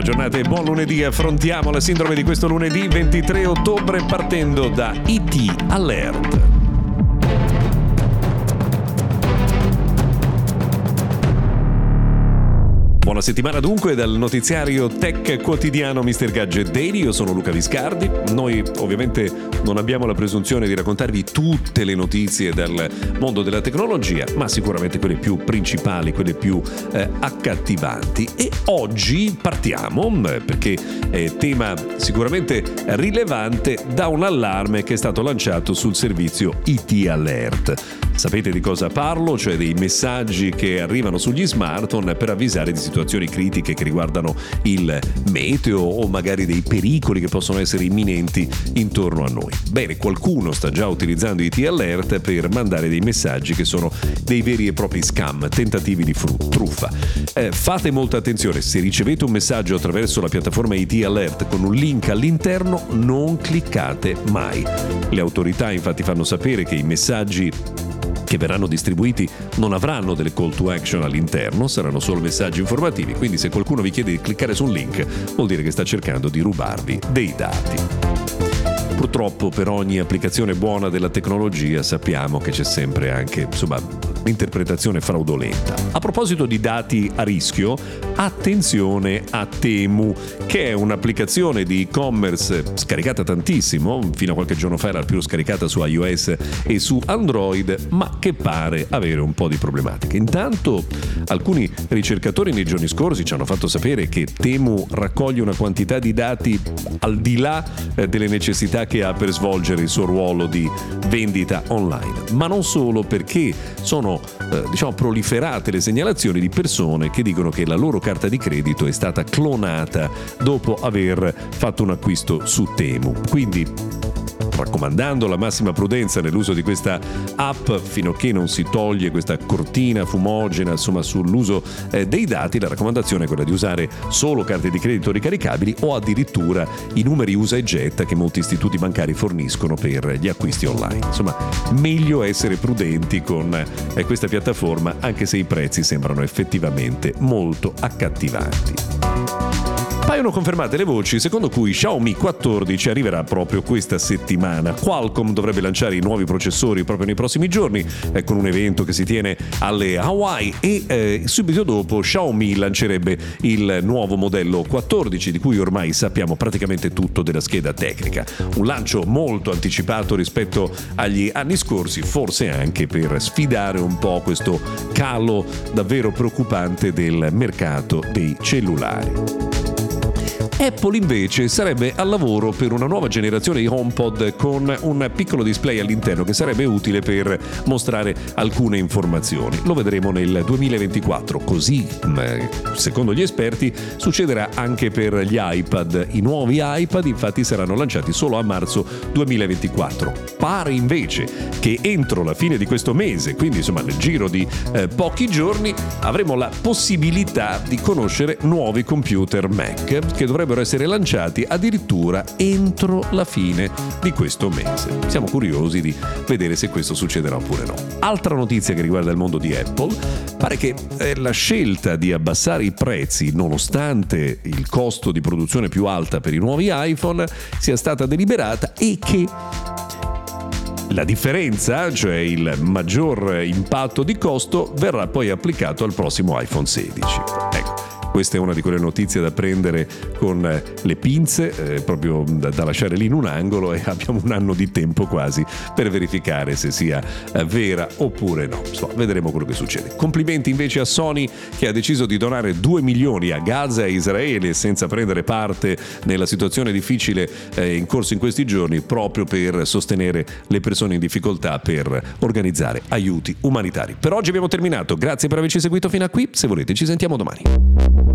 Buona giornata e buon lunedì. Affrontiamo la sindrome di questo lunedì 23 ottobre partendo da IT Alert. Buona settimana dunque dal notiziario tech quotidiano Mr. Gadget Daily. Io sono Luca Viscardi. Noi ovviamente non abbiamo la presunzione di raccontarvi tutte le notizie dal mondo della tecnologia, ma sicuramente quelle più principali, quelle più eh, accattivanti. E oggi partiamo, perché è tema sicuramente rilevante, da un allarme che è stato lanciato sul servizio IT Alert. Sapete di cosa parlo? Cioè dei messaggi che arrivano sugli smartphone per avvisare di situazioni critiche che riguardano il meteo o magari dei pericoli che possono essere imminenti intorno a noi. Bene, qualcuno sta già utilizzando IT Alert per mandare dei messaggi che sono dei veri e propri scam, tentativi di fru- truffa. Eh, fate molta attenzione, se ricevete un messaggio attraverso la piattaforma IT Alert con un link all'interno, non cliccate mai. Le autorità infatti fanno sapere che i messaggi che verranno distribuiti non avranno delle call to action all'interno, saranno solo messaggi informativi, quindi se qualcuno vi chiede di cliccare su un link vuol dire che sta cercando di rubarvi dei dati. Purtroppo per ogni applicazione buona della tecnologia sappiamo che c'è sempre anche insomma, l'interpretazione fraudolenta. A proposito di dati a rischio, attenzione a Temu, che è un'applicazione di e-commerce scaricata tantissimo, fino a qualche giorno fa era più scaricata su iOS e su Android, ma che pare avere un po' di problematiche. Intanto alcuni ricercatori nei giorni scorsi ci hanno fatto sapere che Temu raccoglie una quantità di dati al di là eh, delle necessità che ha per svolgere il suo ruolo di vendita online, ma non solo perché sono eh, diciamo proliferate le segnalazioni di persone che dicono che la loro carta di credito è stata clonata dopo aver fatto un acquisto su Temu. Quindi raccomandando la massima prudenza nell'uso di questa app fino a che non si toglie questa cortina fumogena insomma, sull'uso eh, dei dati. La raccomandazione è quella di usare solo carte di credito ricaricabili o addirittura i numeri usa e getta che molti istituti bancari forniscono per gli acquisti online. Insomma, meglio essere prudenti con eh, questa piattaforma anche se i prezzi sembrano effettivamente molto accattivanti. Paiono confermate le voci secondo cui Xiaomi 14 arriverà proprio questa settimana. Qualcomm dovrebbe lanciare i nuovi processori proprio nei prossimi giorni eh, con un evento che si tiene alle Hawaii e eh, subito dopo Xiaomi lancerebbe il nuovo modello 14 di cui ormai sappiamo praticamente tutto della scheda tecnica. Un lancio molto anticipato rispetto agli anni scorsi, forse anche per sfidare un po' questo calo davvero preoccupante del mercato dei cellulari. Apple invece sarebbe al lavoro per una nuova generazione di HomePod con un piccolo display all'interno che sarebbe utile per mostrare alcune informazioni. Lo vedremo nel 2024, così secondo gli esperti succederà anche per gli iPad. I nuovi iPad infatti saranno lanciati solo a marzo 2024. Pare invece che entro la fine di questo mese, quindi insomma nel giro di eh, pochi giorni, avremo la possibilità di conoscere nuovi computer Mac che dovrebbero dovrebbero essere lanciati addirittura entro la fine di questo mese. Siamo curiosi di vedere se questo succederà oppure no. Altra notizia che riguarda il mondo di Apple, pare che eh, la scelta di abbassare i prezzi nonostante il costo di produzione più alta per i nuovi iPhone sia stata deliberata e che la differenza, cioè il maggior impatto di costo, verrà poi applicato al prossimo iPhone 16. Ecco. Questa è una di quelle notizie da prendere con eh, le pinze, eh, proprio da, da, lasciare lì in un angolo e abbiamo un anno di tempo quasi per verificare se sia eh, vera oppure no. Insomma, vedremo quello che succede. Complimenti invece a Sony che ha deciso di donare 2 milioni a Gaza e Israele senza prendere parte nella situazione difficile eh, in corso in questi giorni proprio per sostenere le persone in difficoltà per organizzare aiuti umanitari. Per oggi abbiamo terminato, grazie per averci seguito fino a qui, se volete ci sentiamo domani.